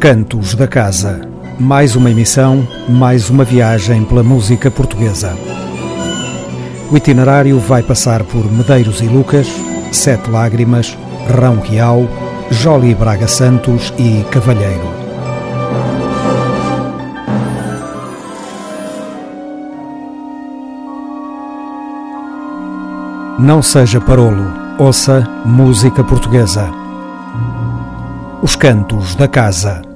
Os Cantos da Casa. Mais uma emissão, mais uma viagem pela música portuguesa. O itinerário vai passar por Medeiros e Lucas, Sete Lágrimas, Rão Quiau, Joli Braga Santos e Cavalheiro. Não seja parolo, ouça música portuguesa. Os Cantos da Casa.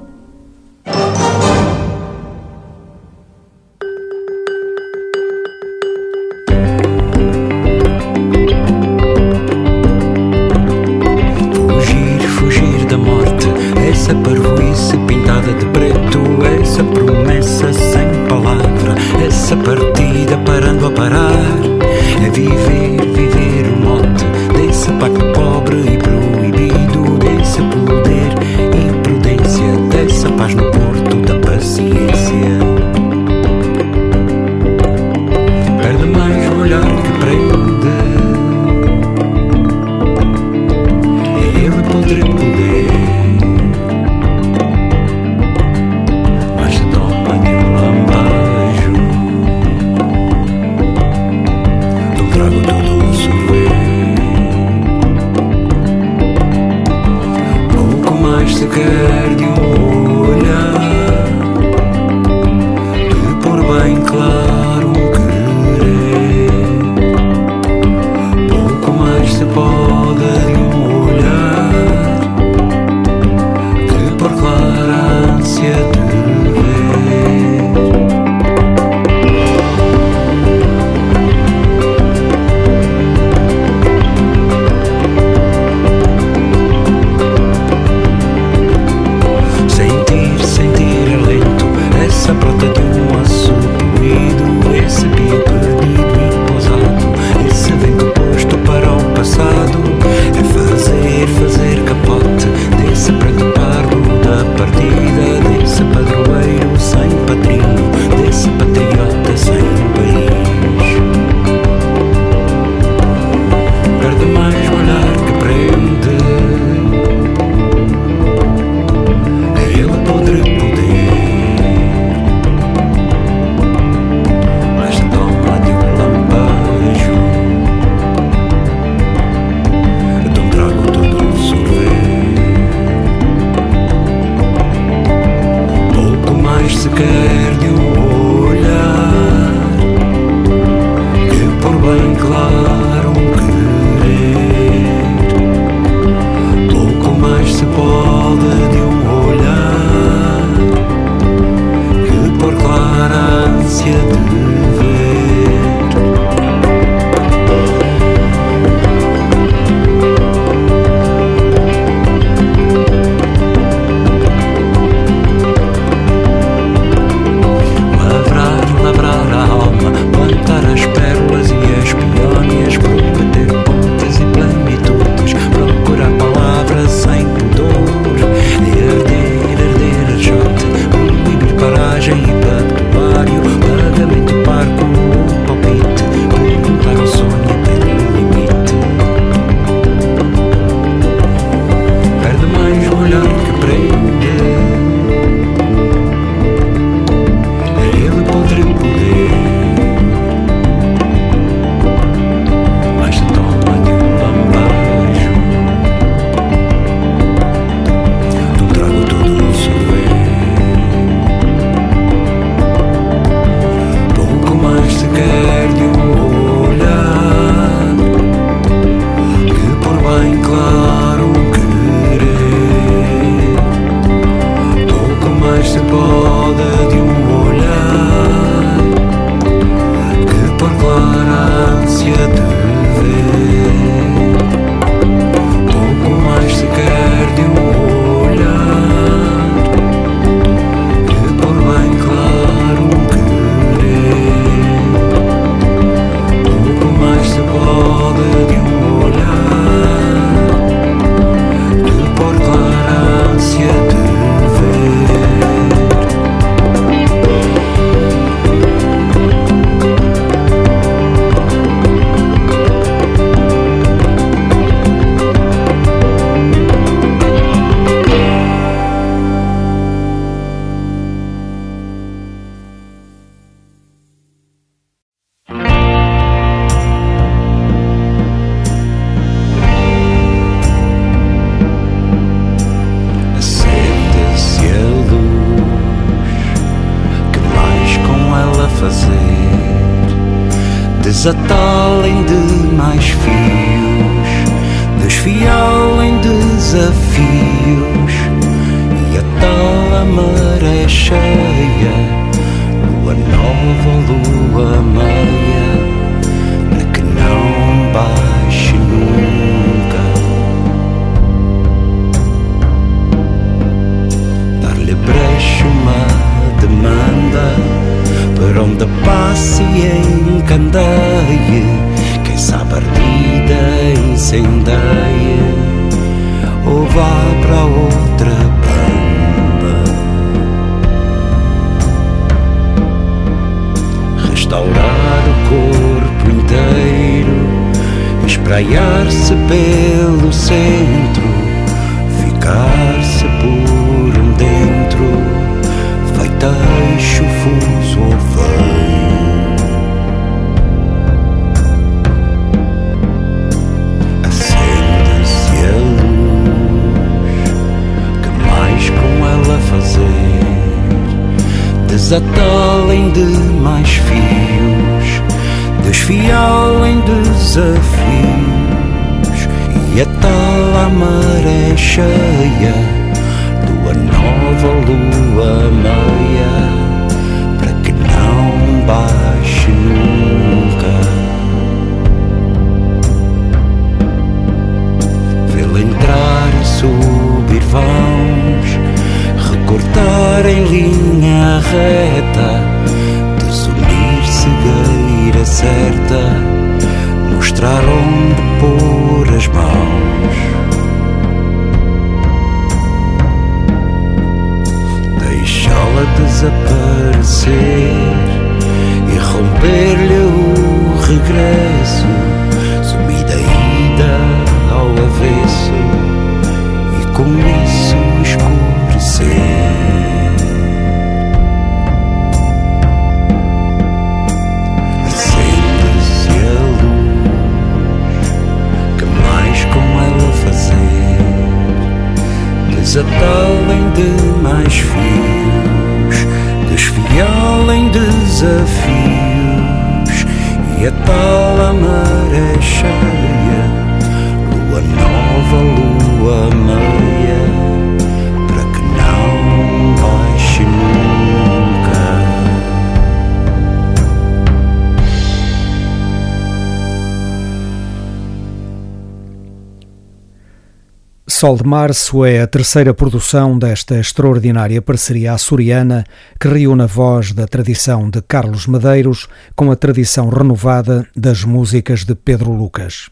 Sol de Março é a terceira produção desta extraordinária parceria açoriana que reúne a voz da tradição de Carlos Medeiros com a tradição renovada das músicas de Pedro Lucas.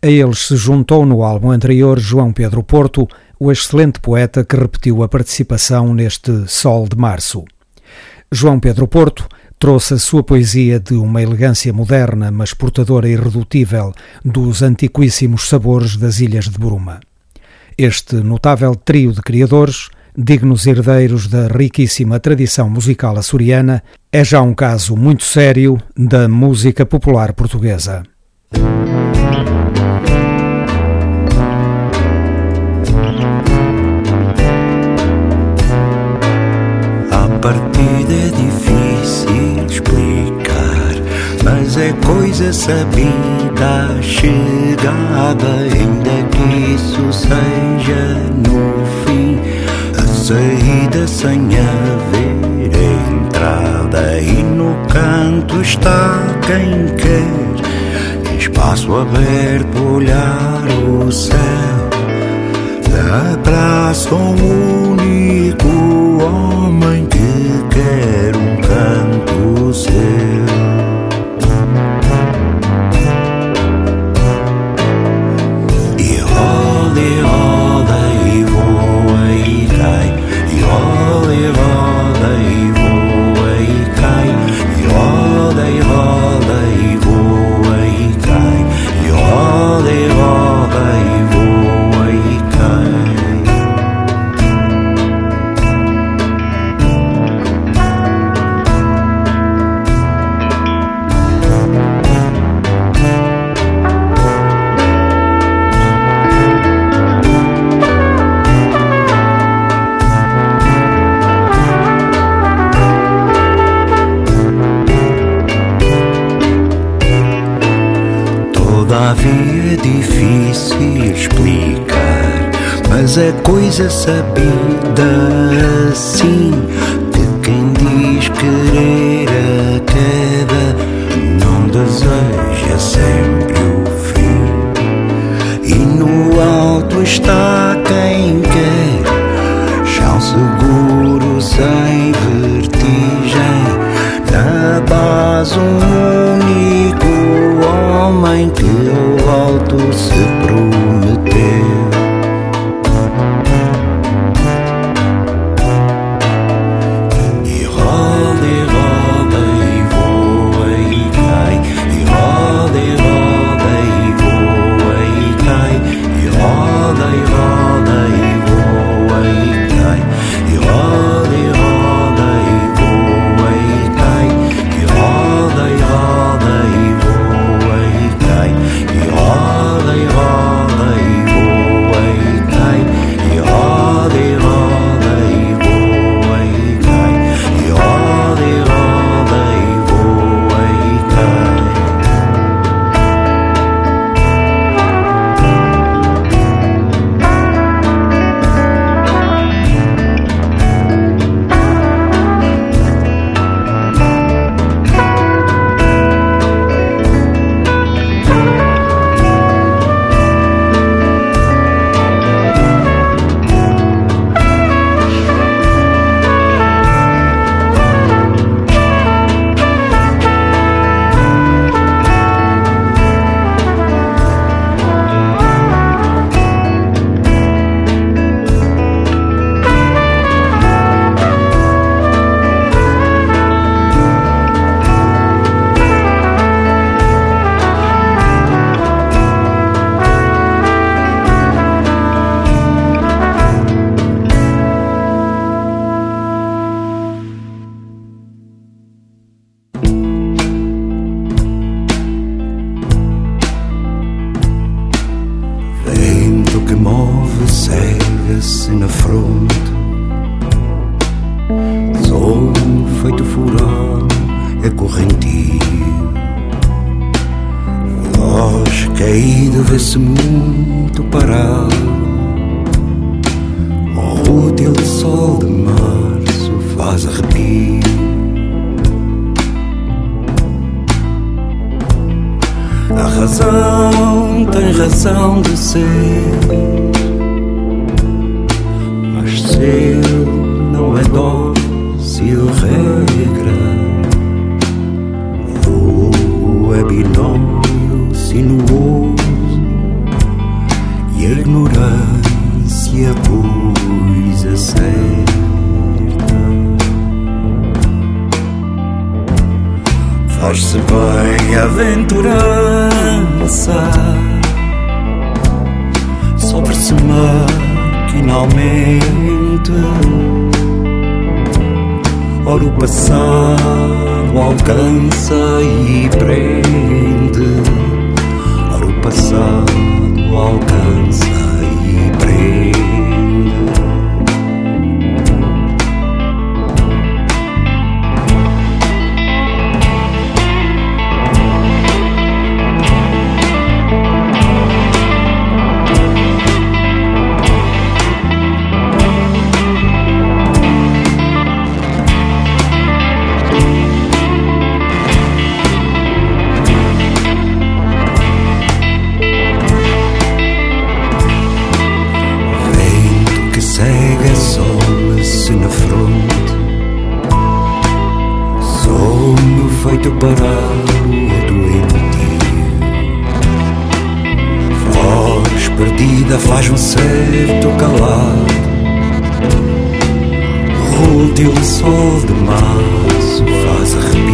A eles se juntou no álbum anterior João Pedro Porto, o excelente poeta que repetiu a participação neste Sol de Março. João Pedro Porto trouxe a sua poesia de uma elegância moderna, mas portadora irredutível dos antiquíssimos sabores das Ilhas de Bruma. Este notável trio de criadores, dignos herdeiros da riquíssima tradição musical açoriana, é já um caso muito sério da música popular portuguesa. A partida é difícil explicar, mas é coisa sabida a chegada, ainda que isso seja no fim a saída sem haver entrada e no canto está quem quer. Espaço aberto olhar o céu. Abraça um único homem que quer um canto seu 你哦。É coisa sabida assim de quem diz querer a queda, não deseja sempre o fim. E no alto está quem quer, chão seguro sem vertigem, na base um único homem que ao alto se prometeu. Fronte Some feito parado é doentio Voz perdida faz um certo calado. Útil sol de março faz arrepio.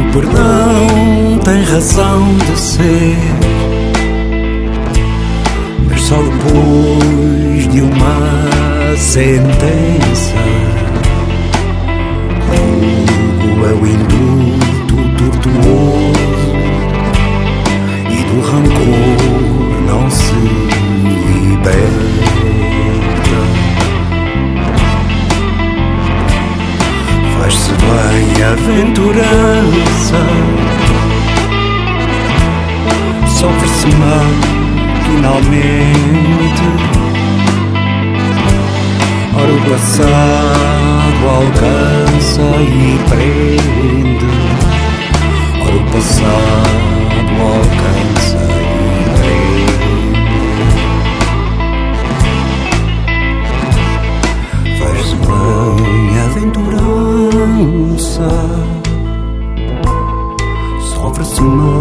O perdão tem razão de ser, só depois de uma sentença. É o meu indulto tortuoso e do rancor não se liberta. Faz-se bem a aventurança, sofre-se mal finalmente. Ora o passado alcança e prende. Ora o passado alcança e prende. Faz-se bem aventurança. Sofre-se maquinalmente.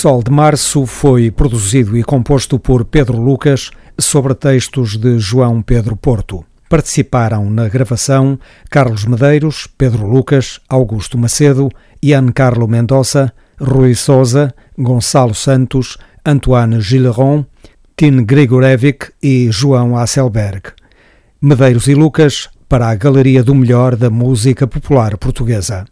Sol de Março foi produzido e composto por Pedro Lucas sobre textos de João Pedro Porto. Participaram na gravação Carlos Medeiros, Pedro Lucas, Augusto Macedo, Ian Carlo Mendonça, Rui Souza, Gonçalo Santos, Antoine Gilleron, Tin Grigorevic e João Asselberg. Medeiros e Lucas para a Galeria do Melhor da Música Popular Portuguesa.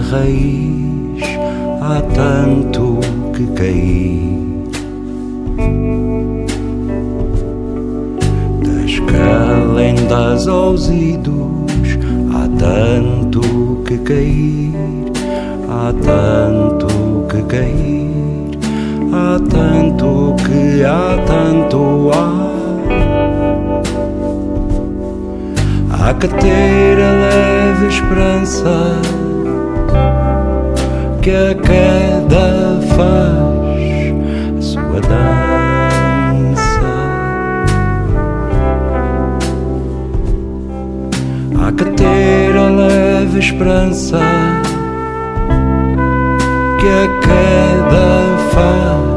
Raiz há tanto que cair. Das calendas aos idos há tanto que cair. Há tanto que cair. Há tanto que há tanto há. Há que ter a leve esperança que a queda faz a sua dança. Há que ter a leve esperança que a queda faz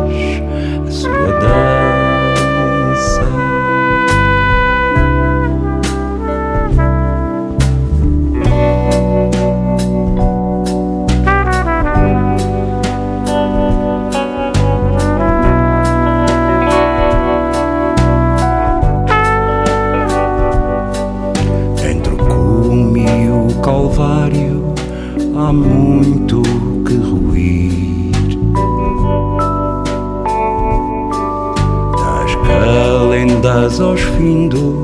aos findos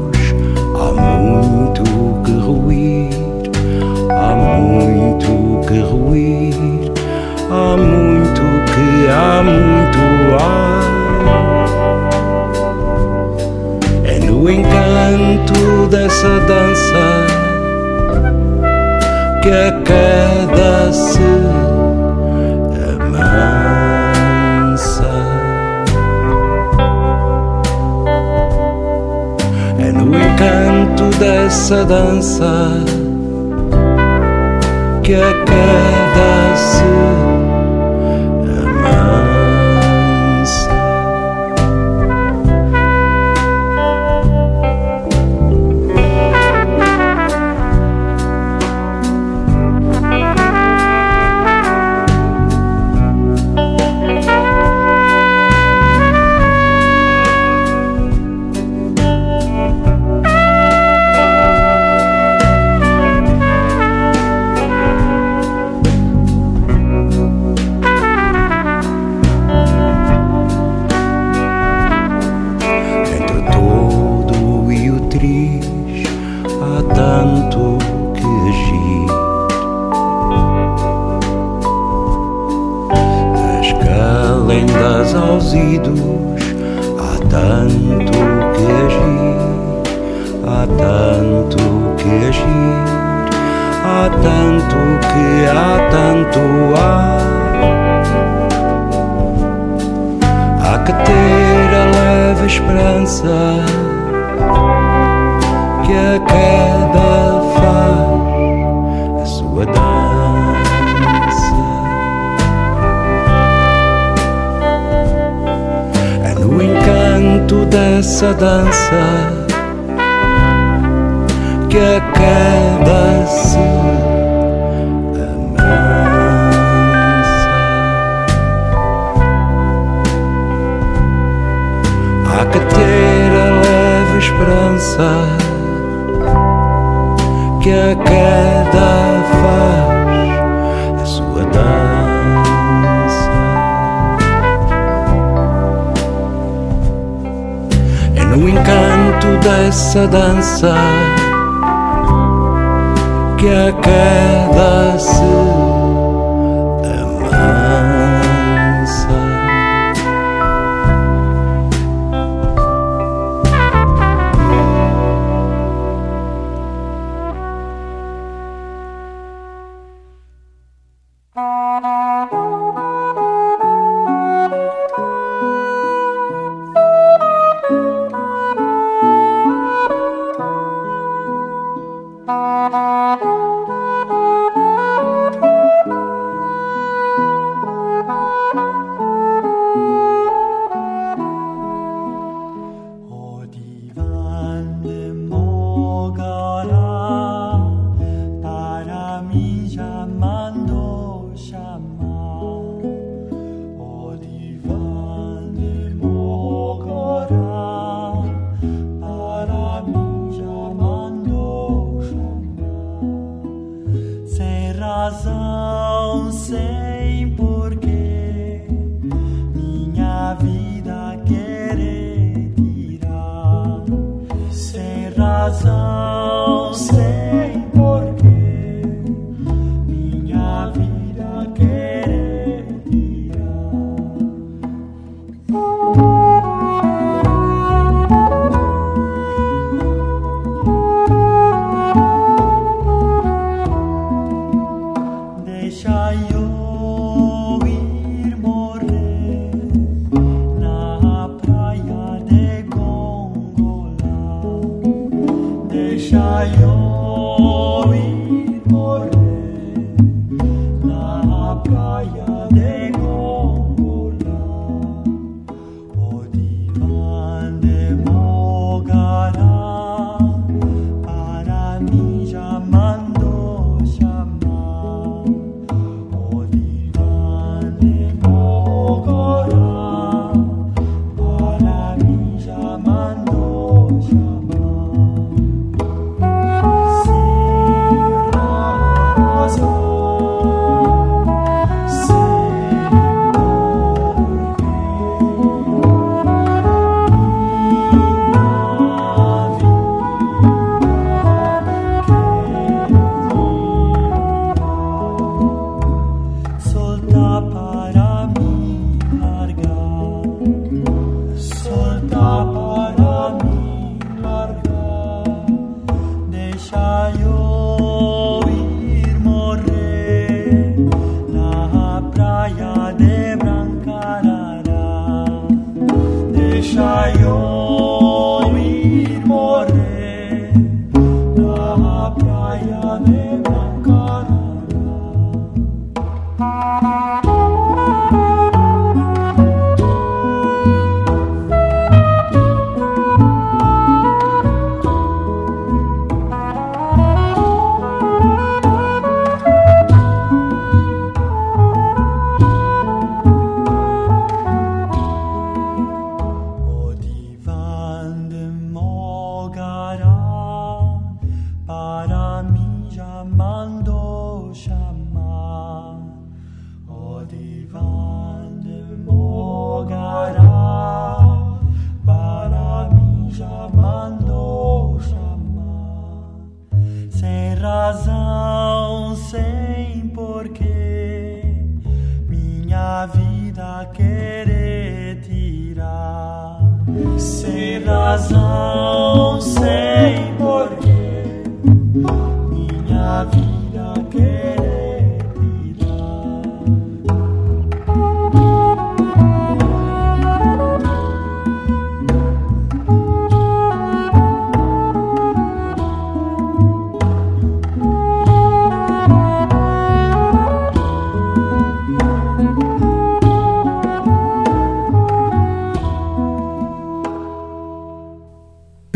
dessa dança que a queda se Dessa dança que a queda se amansa. Há que ter a leve esperança que a queda faz encanto dessa dança que a queda se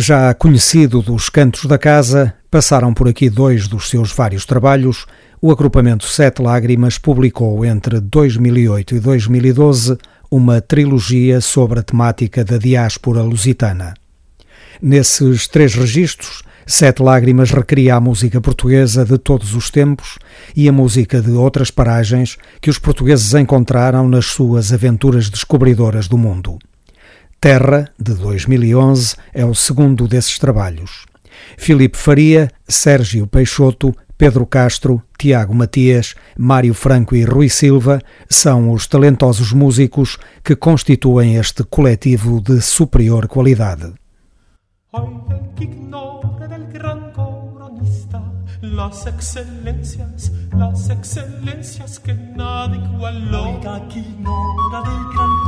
Já conhecido dos cantos da casa, passaram por aqui dois dos seus vários trabalhos. O agrupamento Sete Lágrimas publicou entre 2008 e 2012 uma trilogia sobre a temática da diáspora lusitana. Nesses três registros, Sete Lágrimas recria a música portuguesa de todos os tempos e a música de outras paragens que os portugueses encontraram nas suas aventuras descobridoras do mundo. Terra, de 2011, é o segundo desses trabalhos. Filipe Faria, Sérgio Peixoto, Pedro Castro, Tiago Matias, Mário Franco e Rui Silva são os talentosos músicos que constituem este coletivo de superior qualidade. Las excelencias, las excelencias que nada igualó. Oiga, que ignora del gran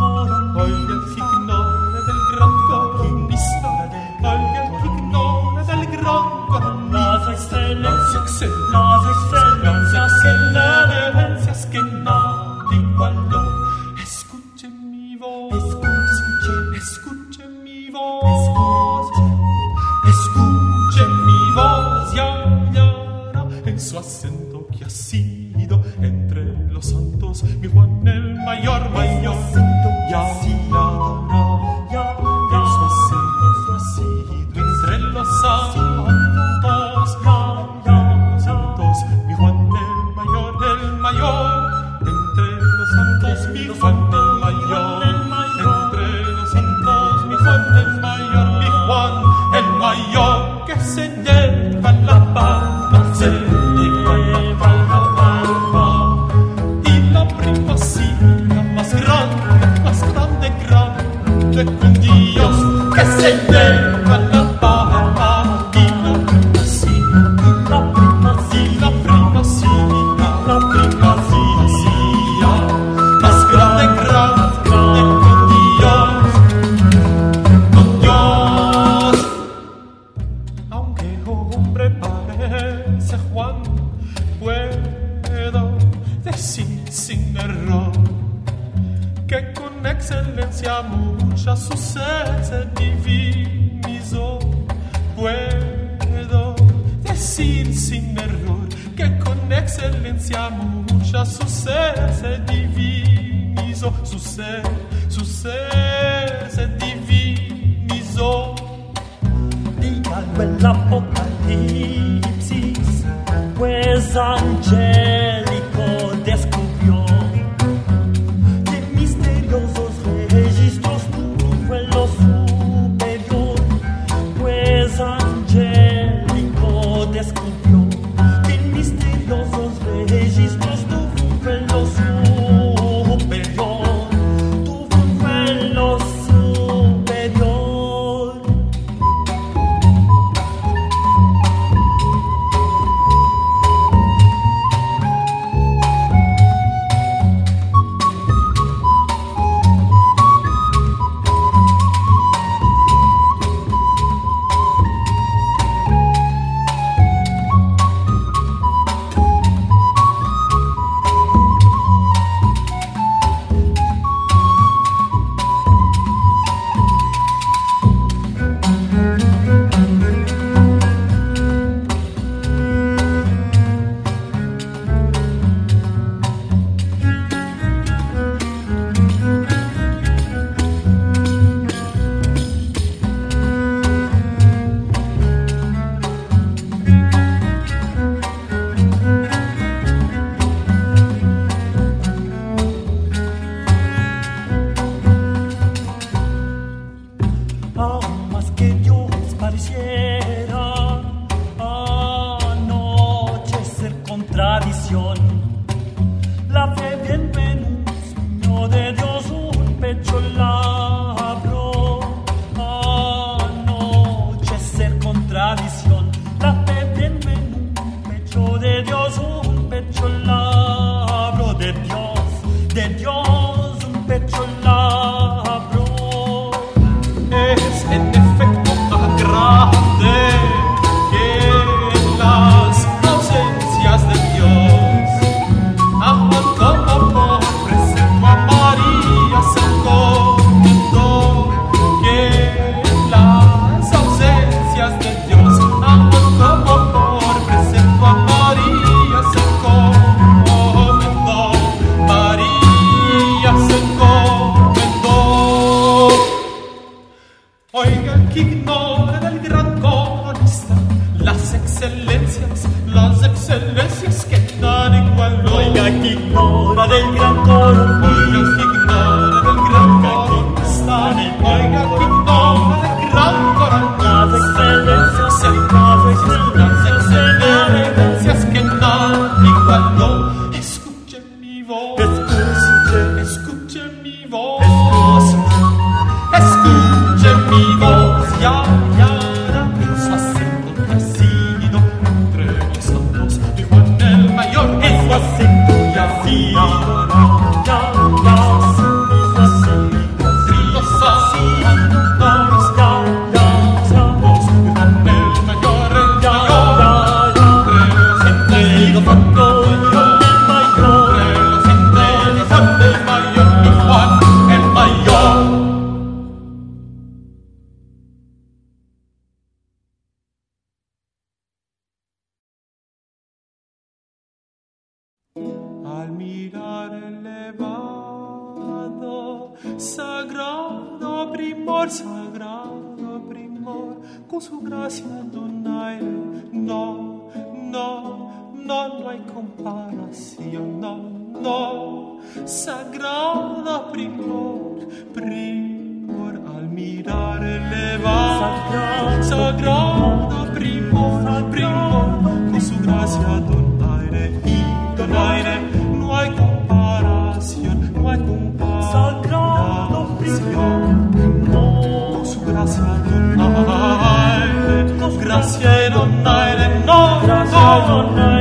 哦。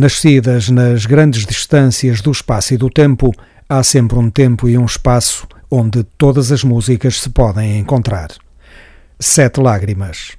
Nascidas nas grandes distâncias do espaço e do tempo, há sempre um tempo e um espaço onde todas as músicas se podem encontrar. Sete Lágrimas.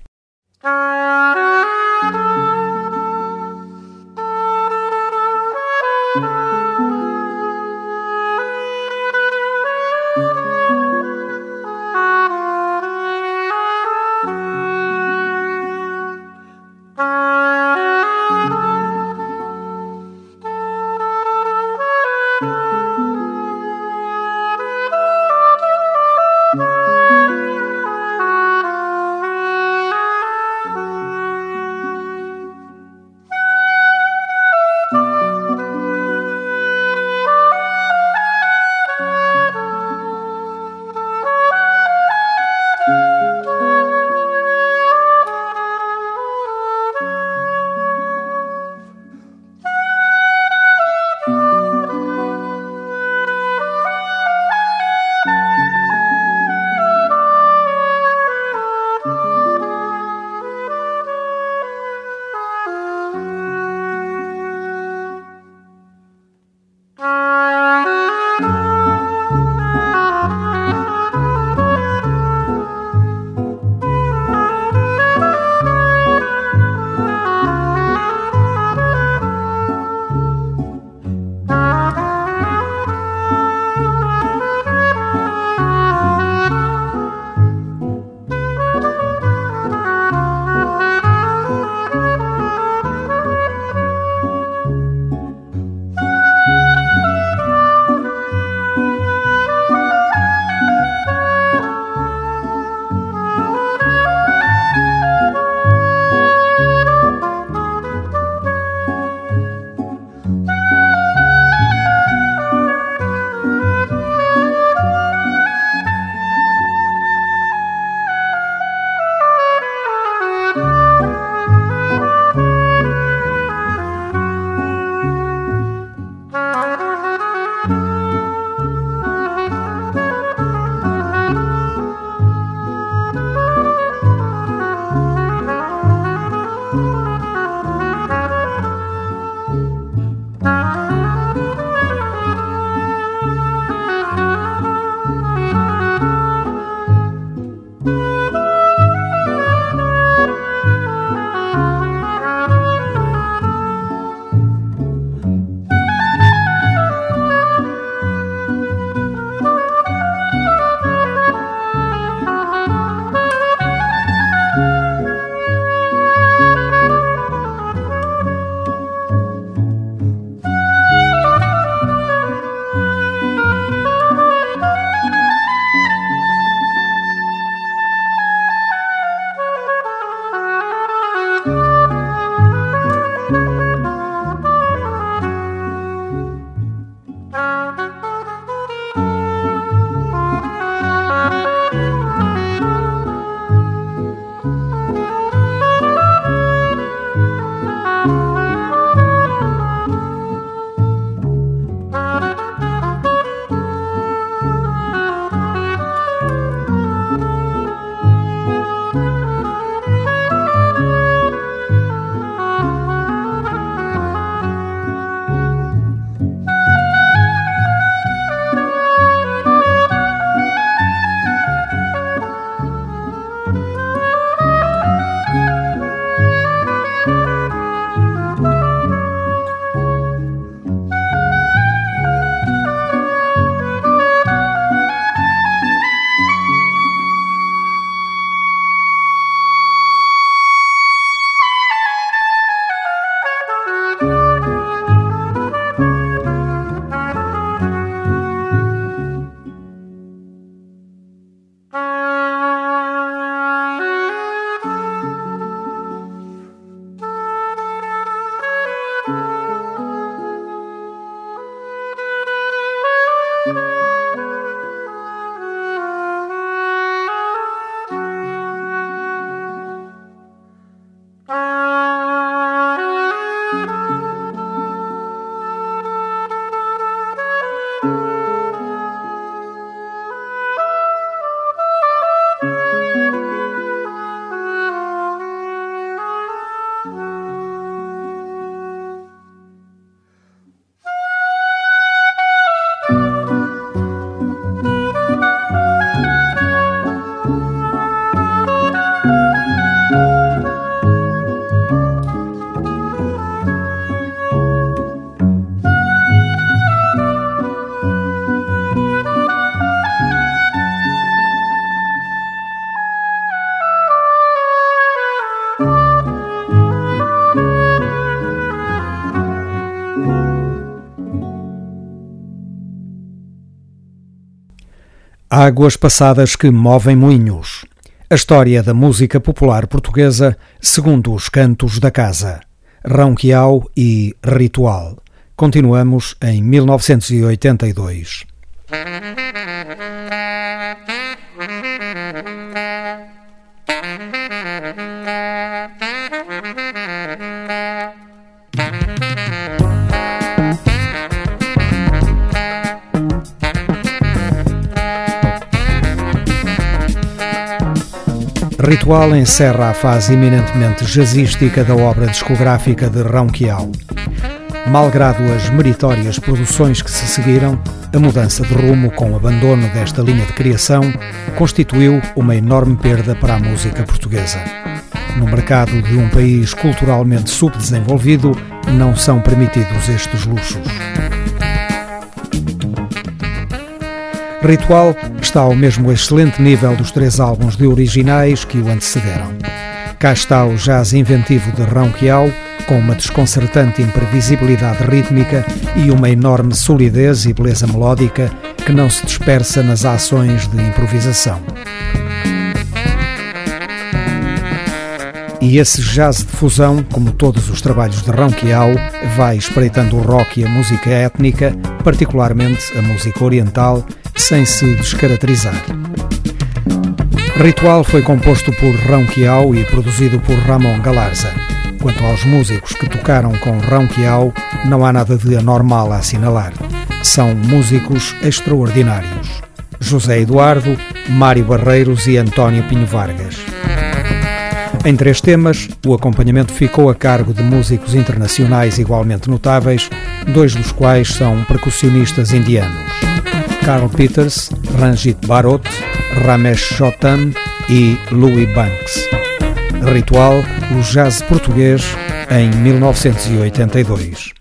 Águas passadas que movem moinhos. A história da música popular portuguesa segundo os cantos da casa. Ronquial e Ritual. Continuamos em 1982. Ritual encerra a fase eminentemente jazzística da obra discográfica de Ronquial. Malgrado as meritórias produções que se seguiram, a mudança de rumo com o abandono desta linha de criação constituiu uma enorme perda para a música portuguesa. No mercado de um país culturalmente subdesenvolvido, não são permitidos estes luxos. Ritual está ao mesmo excelente nível dos três álbuns de originais que o antecederam. Cá está o jazz inventivo de Ronquial, com uma desconcertante imprevisibilidade rítmica e uma enorme solidez e beleza melódica que não se dispersa nas ações de improvisação. E esse jazz de fusão, como todos os trabalhos de Ronquial, vai espreitando o rock e a música étnica, particularmente a música oriental, sem se descaracterizar. Ritual foi composto por Ronquial e produzido por Ramon Galarza. Quanto aos músicos que tocaram com Ronquial, não há nada de anormal a assinalar. São músicos extraordinários. José Eduardo, Mário Barreiros e António Pinho Vargas. Em três temas, o acompanhamento ficou a cargo de músicos internacionais igualmente notáveis, dois dos quais são percussionistas indianos. Carl Peters, Ranjit Barot, Ramesh Chotam e Louis Banks. Ritual, o jazz português, em 1982.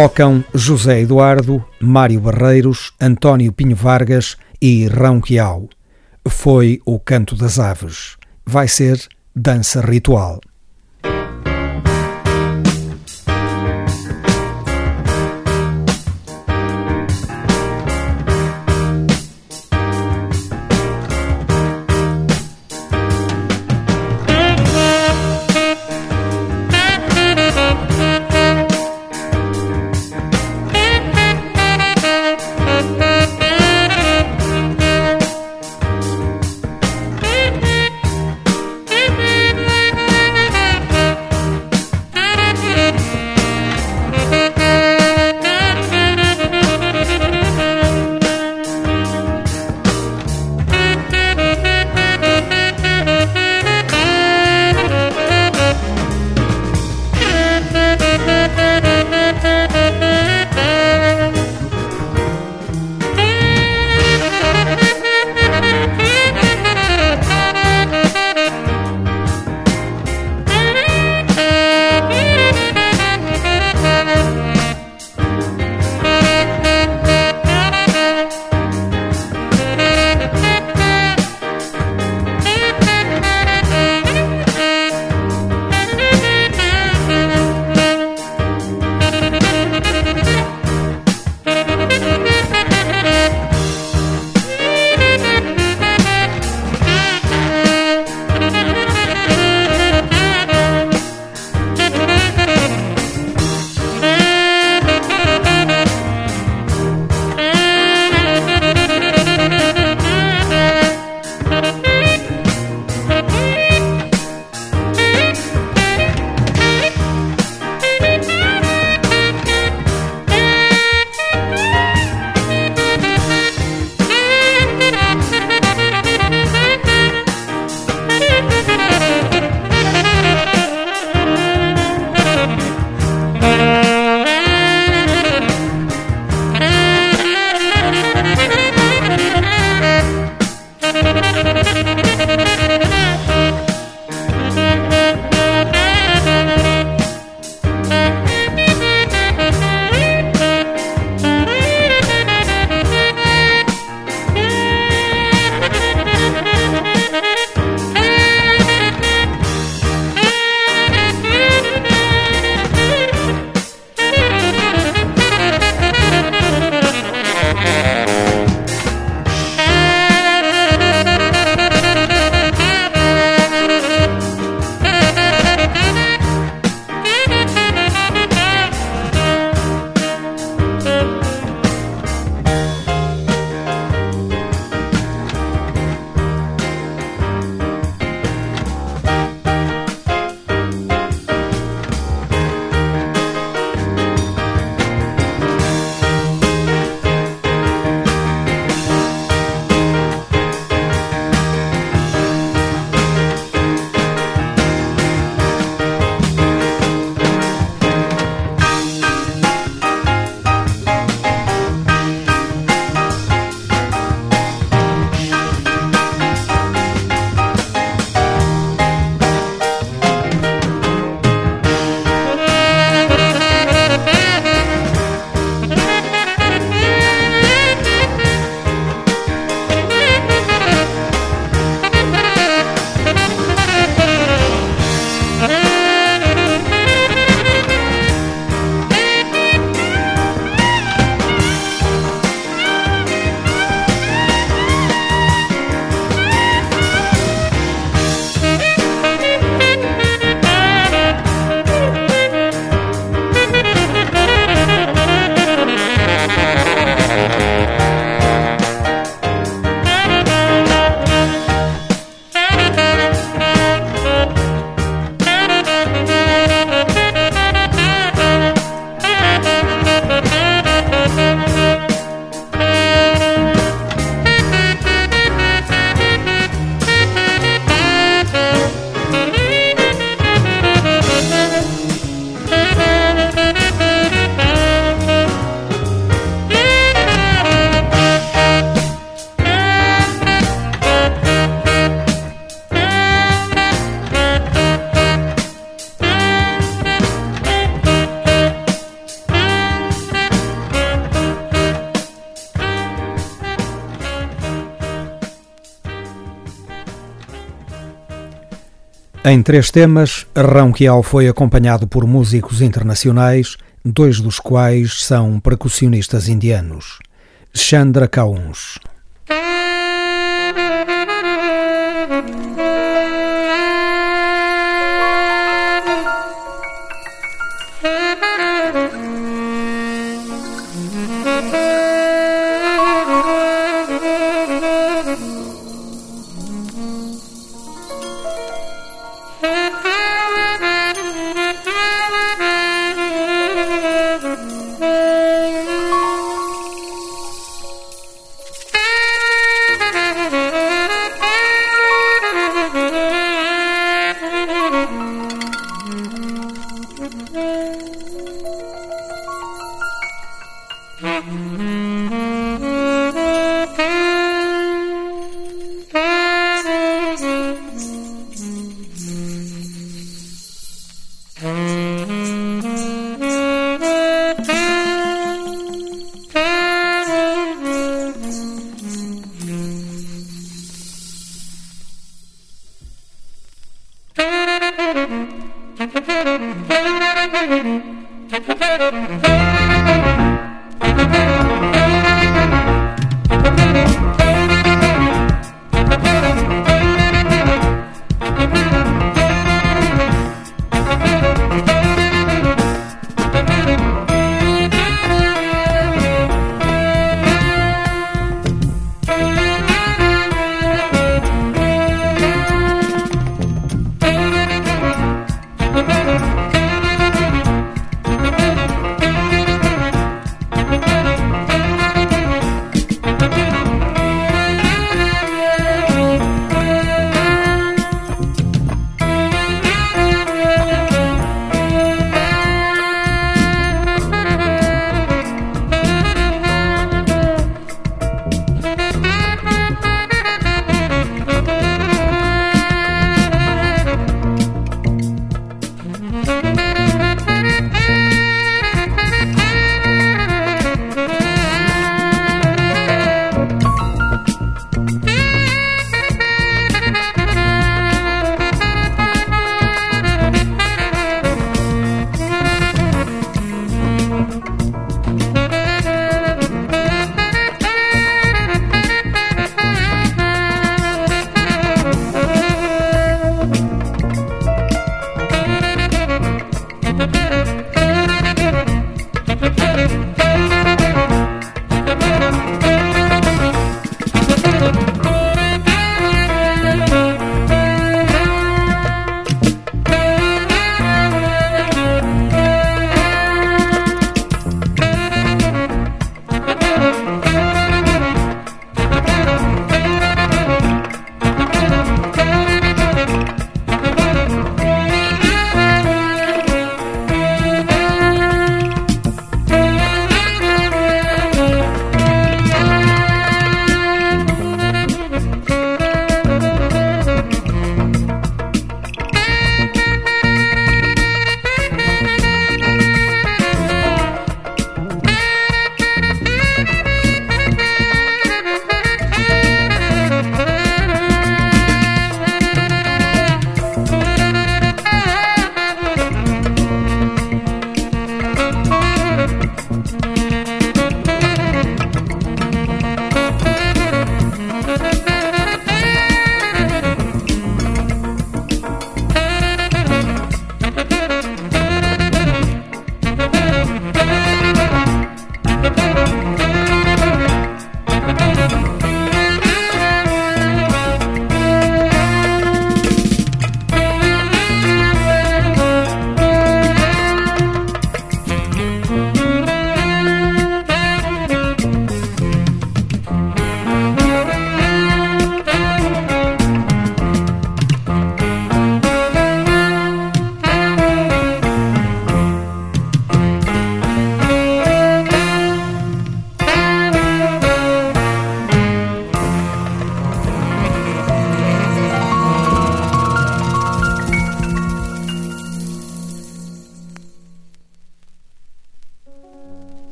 Tocam José Eduardo, Mário Barreiros, António Pinho Vargas e Rão Quiau. Foi o Canto das Aves. Vai ser dança ritual. Em três temas, Ronquial foi acompanhado por músicos internacionais, dois dos quais são percussionistas indianos. Chandra Kauns.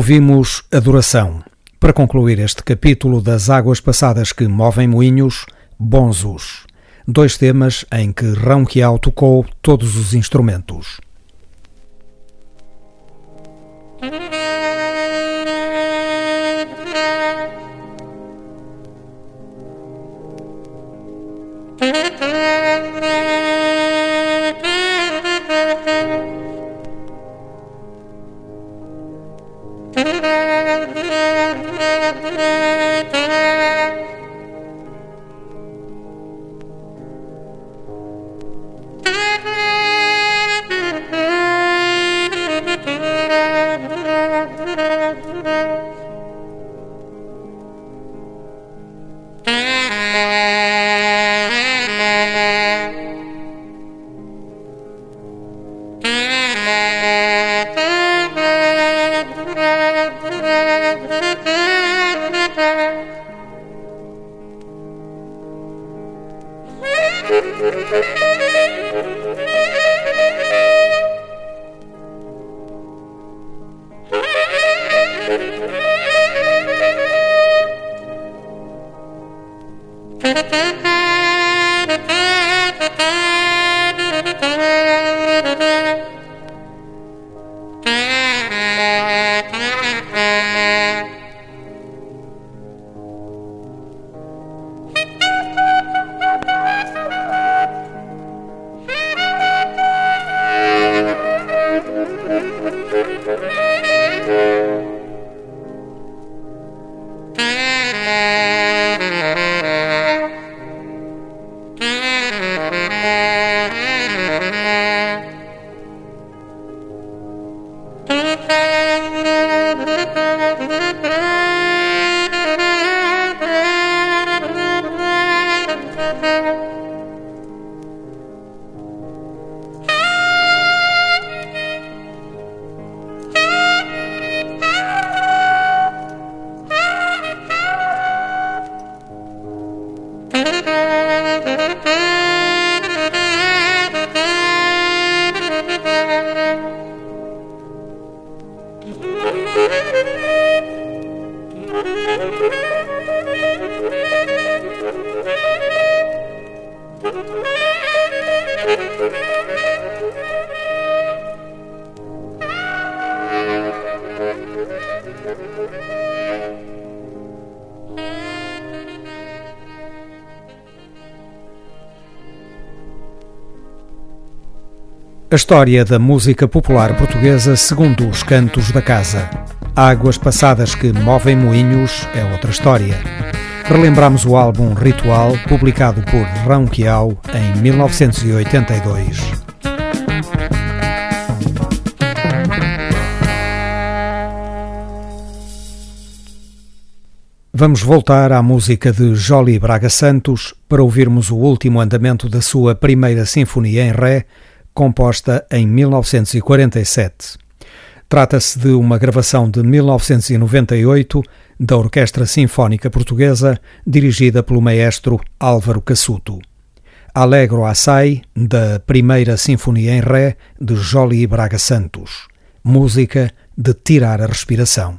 Ouvimos Adoração. Para concluir este capítulo das águas passadas que movem moinhos, Bonzos. Dois temas em que Rão Quiau tocou todos os instrumentos. A história da música popular portuguesa segundo os cantos da casa. Águas passadas que movem moinhos é outra história. Relembramos o álbum Ritual, publicado por Rão Quiau em 1982. Vamos voltar à música de Jolie Braga Santos para ouvirmos o último andamento da sua primeira sinfonia em Ré, composta em 1947. Trata-se de uma gravação de 1998 da Orquestra Sinfónica Portuguesa, dirigida pelo maestro Álvaro Cassuto. Alegro Assai, da Primeira Sinfonia em Ré, de Jolie Braga Santos. Música de tirar a respiração.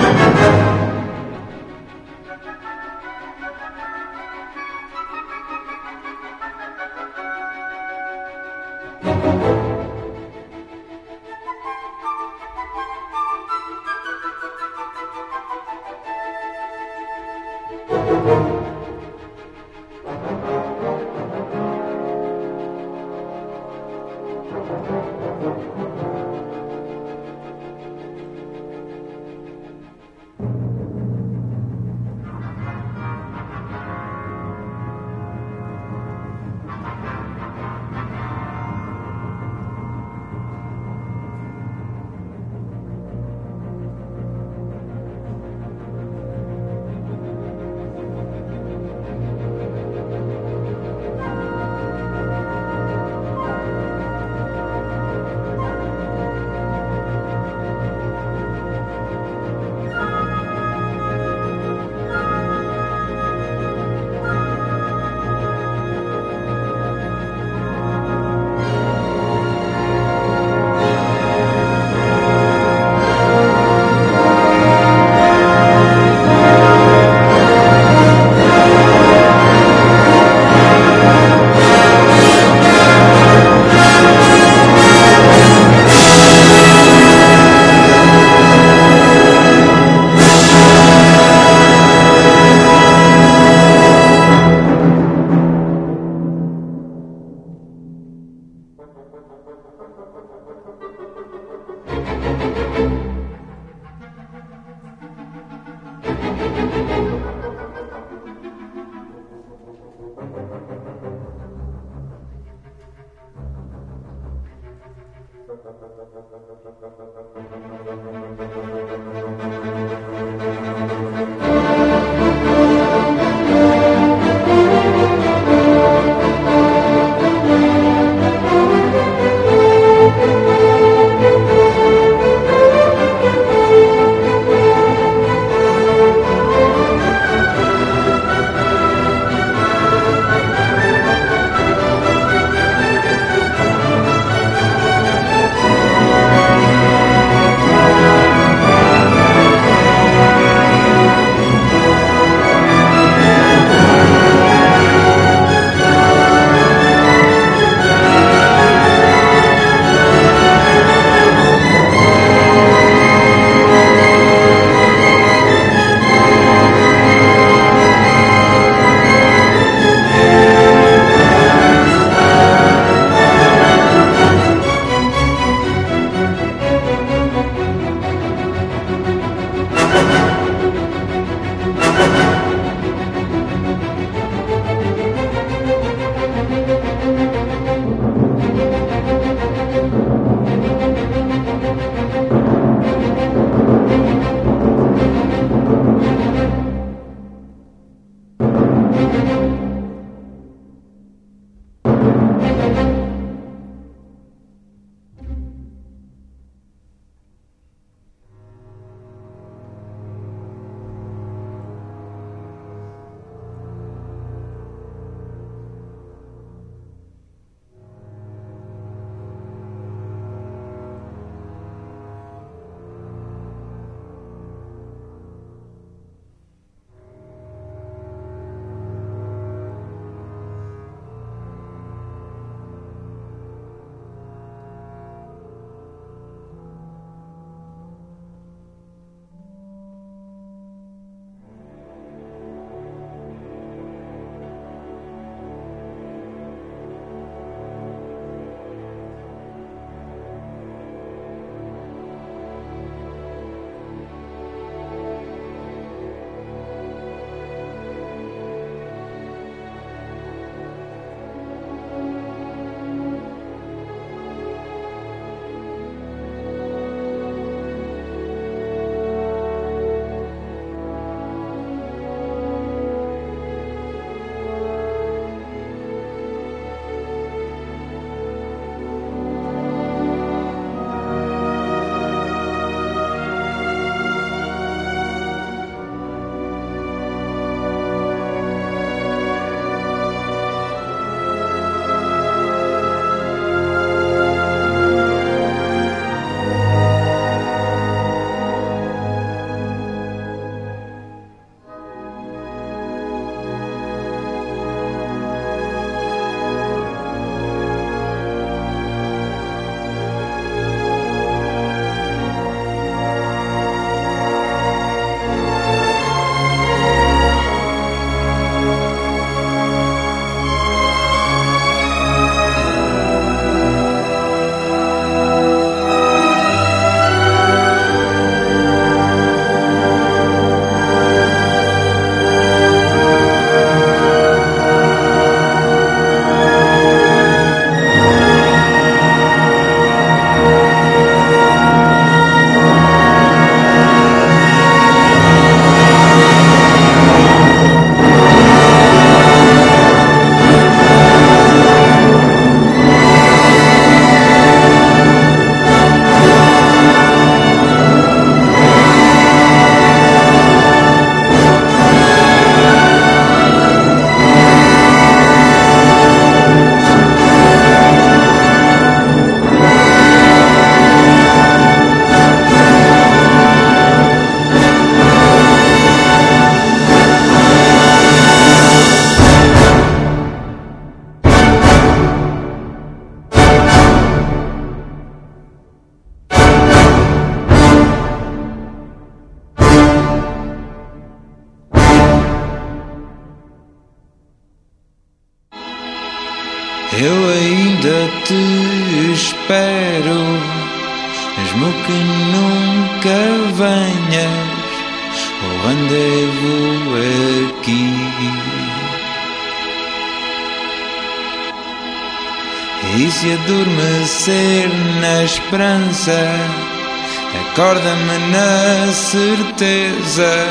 recorda-me na certeza.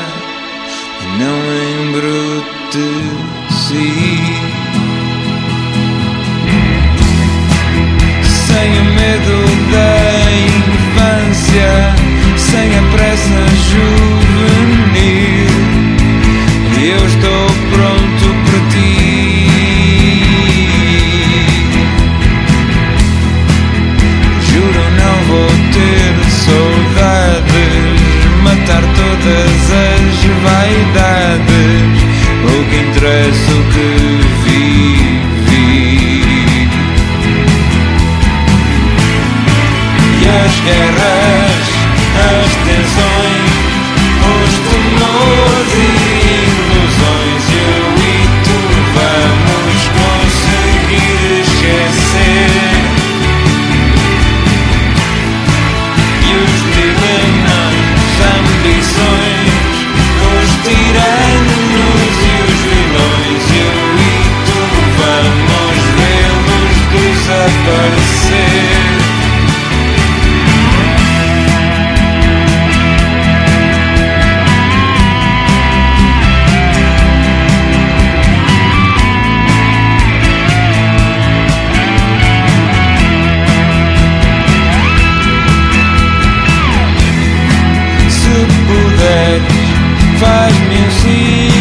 Fight music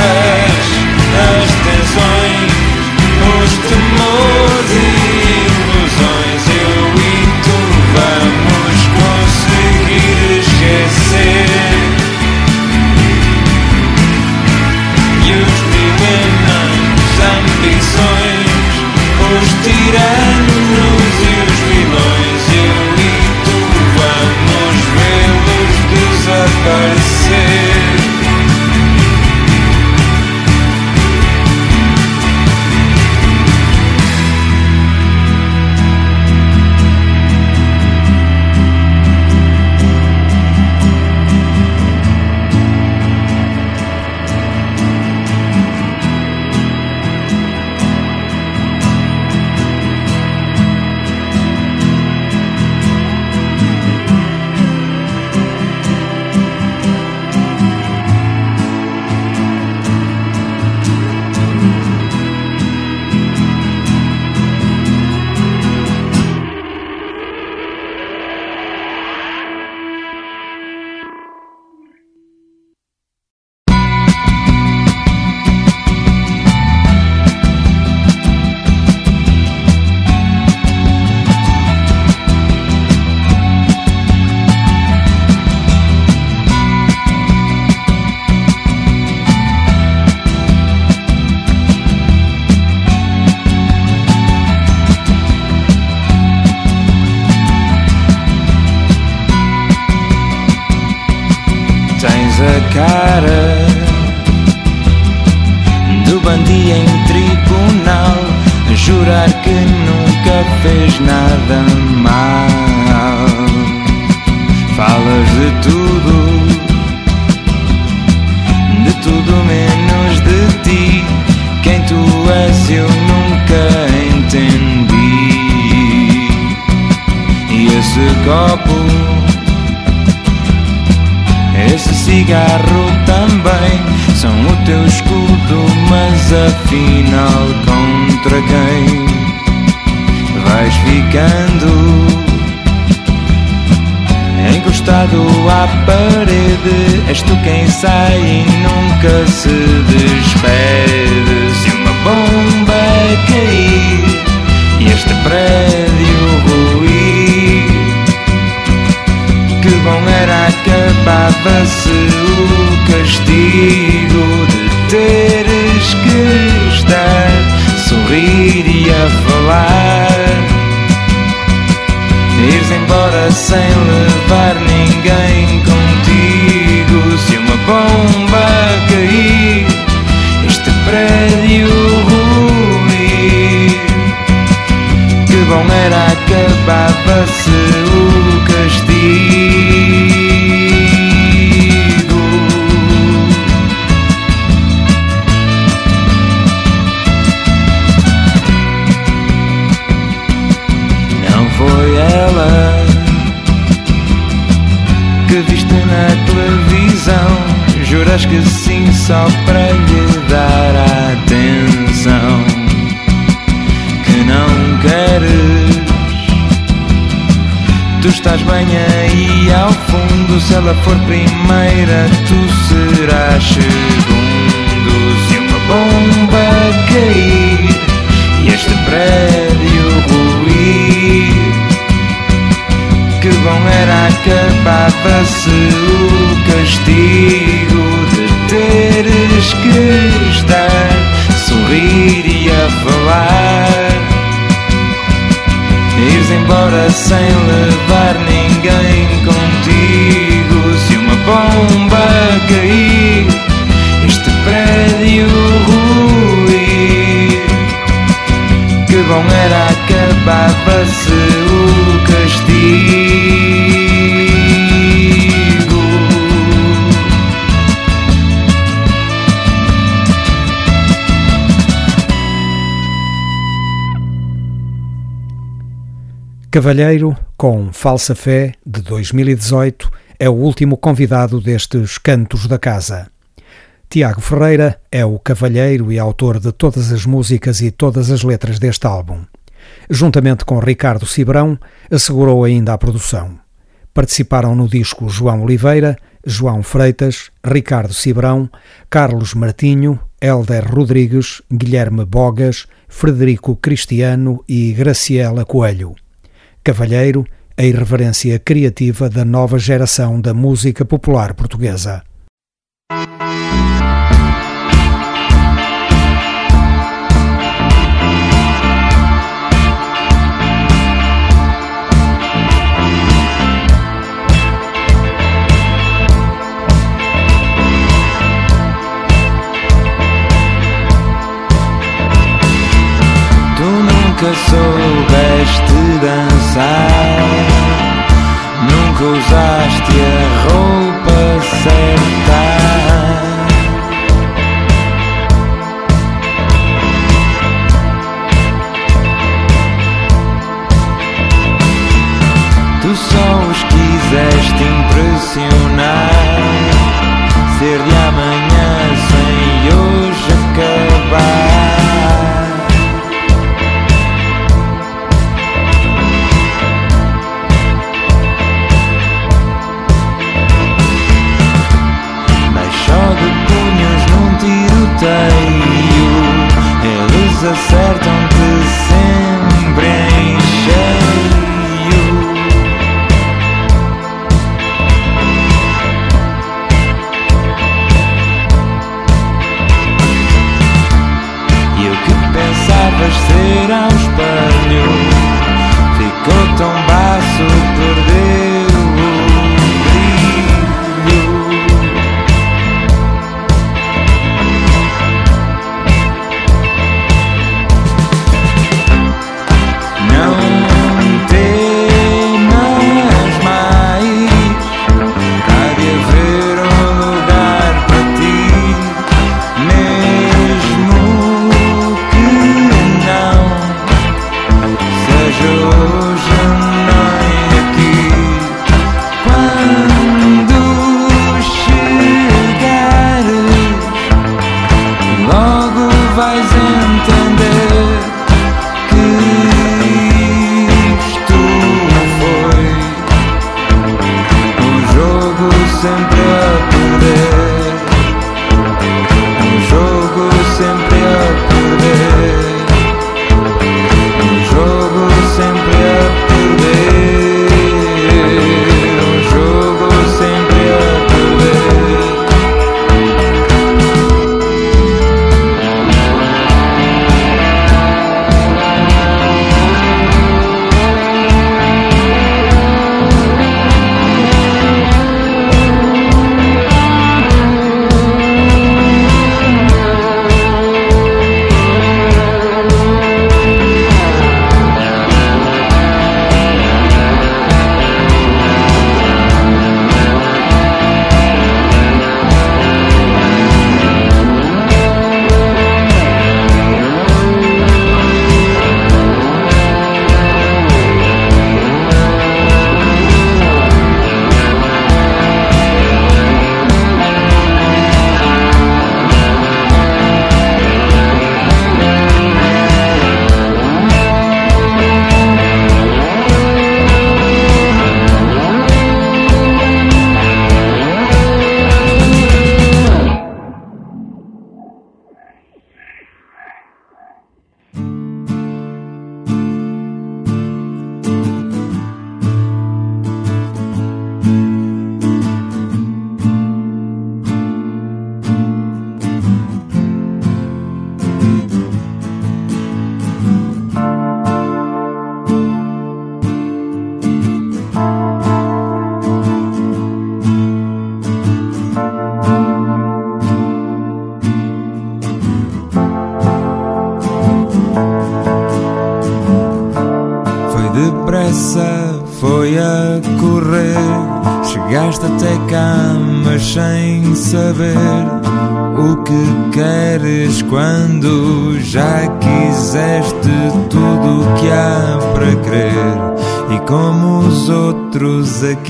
as tensões, os temores e ilusões. Eu e tu vamos conseguir esquecer. E os dilemas, ambições, os tiranos e os vilões. Eu e tu vamos vê-los desaparecer. parede. És tu quem sai e nunca se despede. Se uma bomba cair e este prédio ruir Que bom era acabava-se o castigo De teres que estar, sorrir e a falar. Ires embora sem levar ninguém contigo. Se uma bomba cair, este prédio ruir. Que bom era acabava-se o castigo. Juras que sim só para lhe dar atenção que não queres. Tu estás bem aí ao fundo, se ela for primeira, tu serás segundo. Se uma bomba cair e este prédio ruir, que bom era acabava-se o castigo teres que estar, sorrir e a falar. Ires embora sem levar ninguém contigo. Se uma bomba cair, este prédio ruir. Que bom era acabava-se o castigo. Cavalheiro, com Falsa Fé, de 2018, é o último convidado destes Cantos da Casa. Tiago Ferreira é o cavalheiro e autor de todas as músicas e todas as letras deste álbum. Juntamente com Ricardo Cibrão, assegurou ainda a produção. Participaram no disco João Oliveira, João Freitas, Ricardo Cibrão, Carlos Martinho, Helder Rodrigues, Guilherme Bogas, Frederico Cristiano e Graciela Coelho. Cavalheiro, a irreverência criativa da nova geração da música popular portuguesa.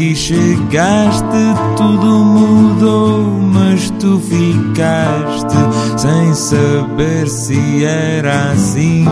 Aqui chegaste, tudo mudou, mas tu ficaste sem saber se era assim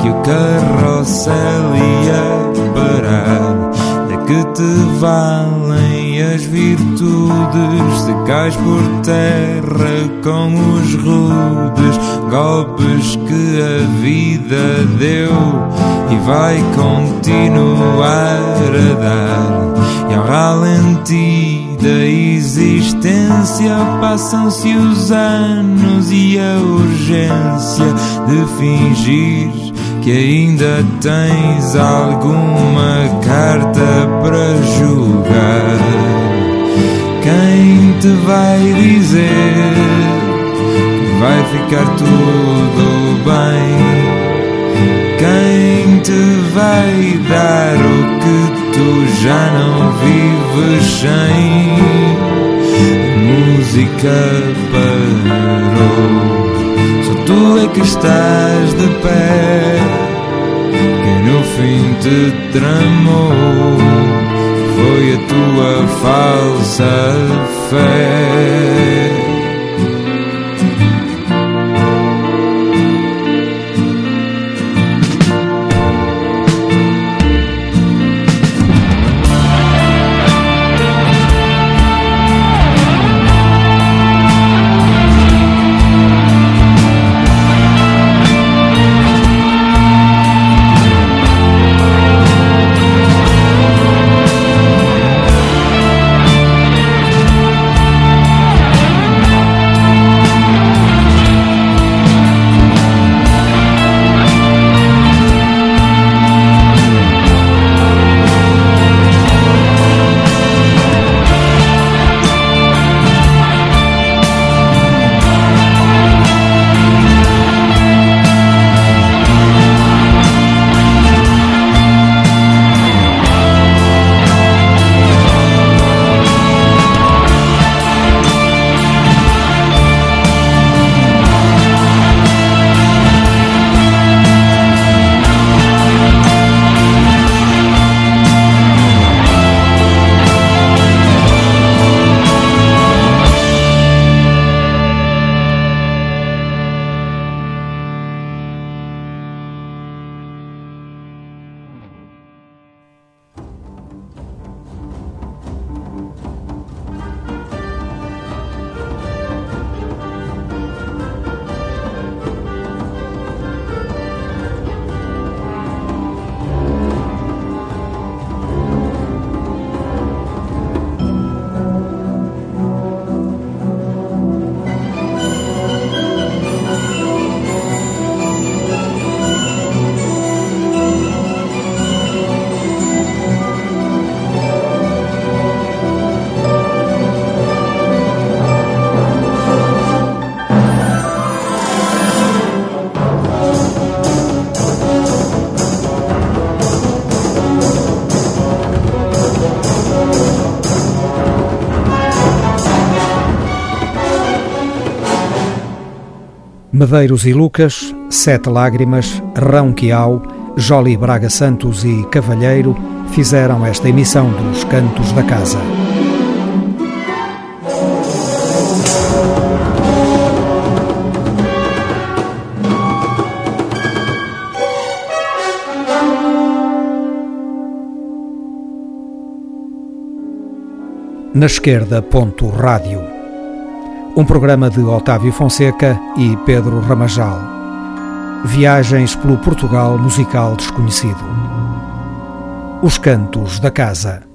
que o carrossel ia parar. De que te valem as virtudes se cais por terra com os rudes golpes que a vida deu? e vai continuar a dar. E ao ralenti da existência passam-se os anos e a urgência de fingir que ainda tens alguma carta para julgar. Quem te vai dizer que vai ficar tudo bem? Quem te vai dar o que tu já não vives sem? música parou, só tu é que estás de pé. Quem no fim te tramou foi a tua falsa fé. Medeiros e Lucas, Sete Lágrimas, Rão Quiau, Joli Braga Santos e Cavalheiro fizeram esta emissão dos Cantos da Casa. Na esquerda, ponto rádio um programa de Otávio Fonseca e Pedro Ramajal. Viagens pelo Portugal musical desconhecido. Os Cantos da Casa.